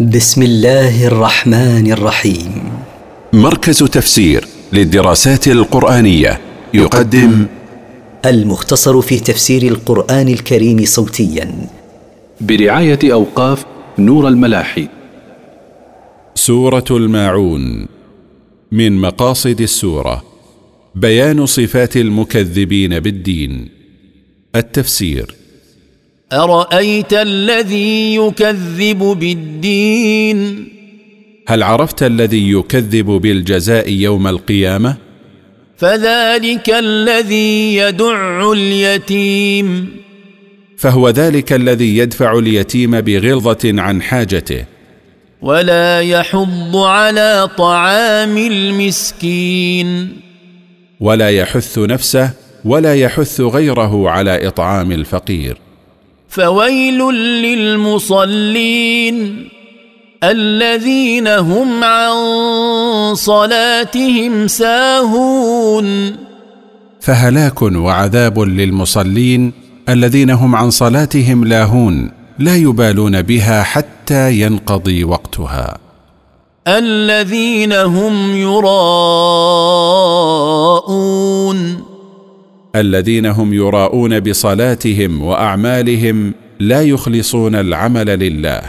بسم الله الرحمن الرحيم. مركز تفسير للدراسات القرآنية يقدم المختصر في تفسير القرآن الكريم صوتيا. برعاية أوقاف نور الملاحي. سورة الماعون. من مقاصد السورة بيان صفات المكذبين بالدين. التفسير أرأيت الذي يكذب بالدين؟ هل عرفت الذي يكذب بالجزاء يوم القيامة؟ فذلك الذي يدع اليتيم. فهو ذلك الذي يدفع اليتيم بغلظة عن حاجته. ولا يحض على طعام المسكين. ولا يحث نفسه ولا يحث غيره على إطعام الفقير. فويل للمصلين الذين هم عن صلاتهم ساهون. فهلاك وعذاب للمصلين الذين هم عن صلاتهم لاهون لا يبالون بها حتى ينقضي وقتها. الذين هم يراءون. الذين هم يراءون بصلاتهم وأعمالهم لا يخلصون العمل لله.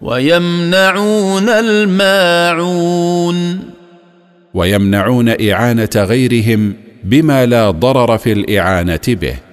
ويمنعون الماعون. ويمنعون إعانة غيرهم بما لا ضرر في الإعانة به.